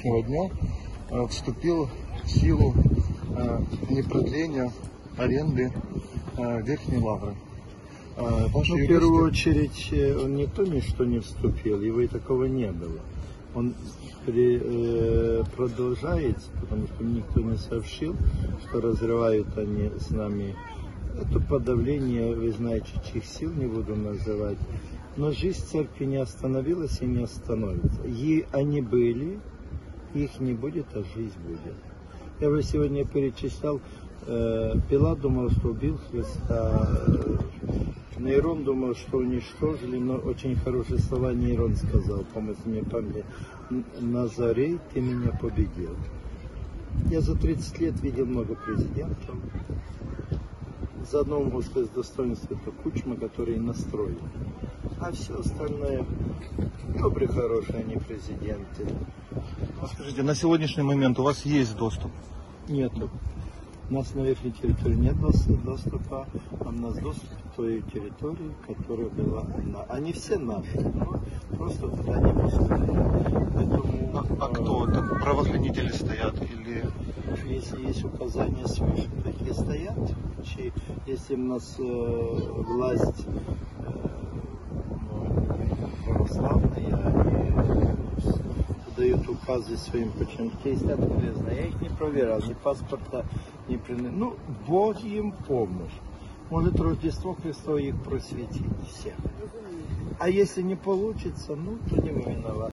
сегодняшнего дня э, вступил в силу э, непродления аренды э, Верхней Лавры. Ваши Ну, в первую очередь, он никто ни что не вступил, его и такого не было. Он при- э, продолжается, потому что никто не сообщил, что разрывают они с нами это подавление, вы знаете, чьих сил не буду называть. Но жизнь церкви не остановилась и не остановится. И они были, их не будет, а жизнь будет. Я бы сегодня перечислял, э, Пилат думал, что убил Христа, э, Нейрон думал, что уничтожили, но очень хорошие слова Нейрон сказал, если мне память, «Н- Назарей, ты меня победил. Я за 30 лет видел много президентов. Заодно могу сказать достоинство это Кучма, который настроил. А все остальное добрые, хорошие они президенты. А Скажите, на сегодняшний момент у вас есть доступ? Нету. У нас на верхней территории нет дос- доступа, а у нас доступ к той территории, которая была на... Они все наши, но просто туда не пускают. Поэтому, А, а кто? э, Там правоохранители стоят или... Если есть указания свыше, такие стоят. Если у нас э, власть э, ну, православная, они с- своим почему есть полезно. Я их не проверял, ни паспорта, ни прин- Ну, Бог им помощь. Может Рождество Христово их просветить всех. А если не получится, ну, то не мы виноваты.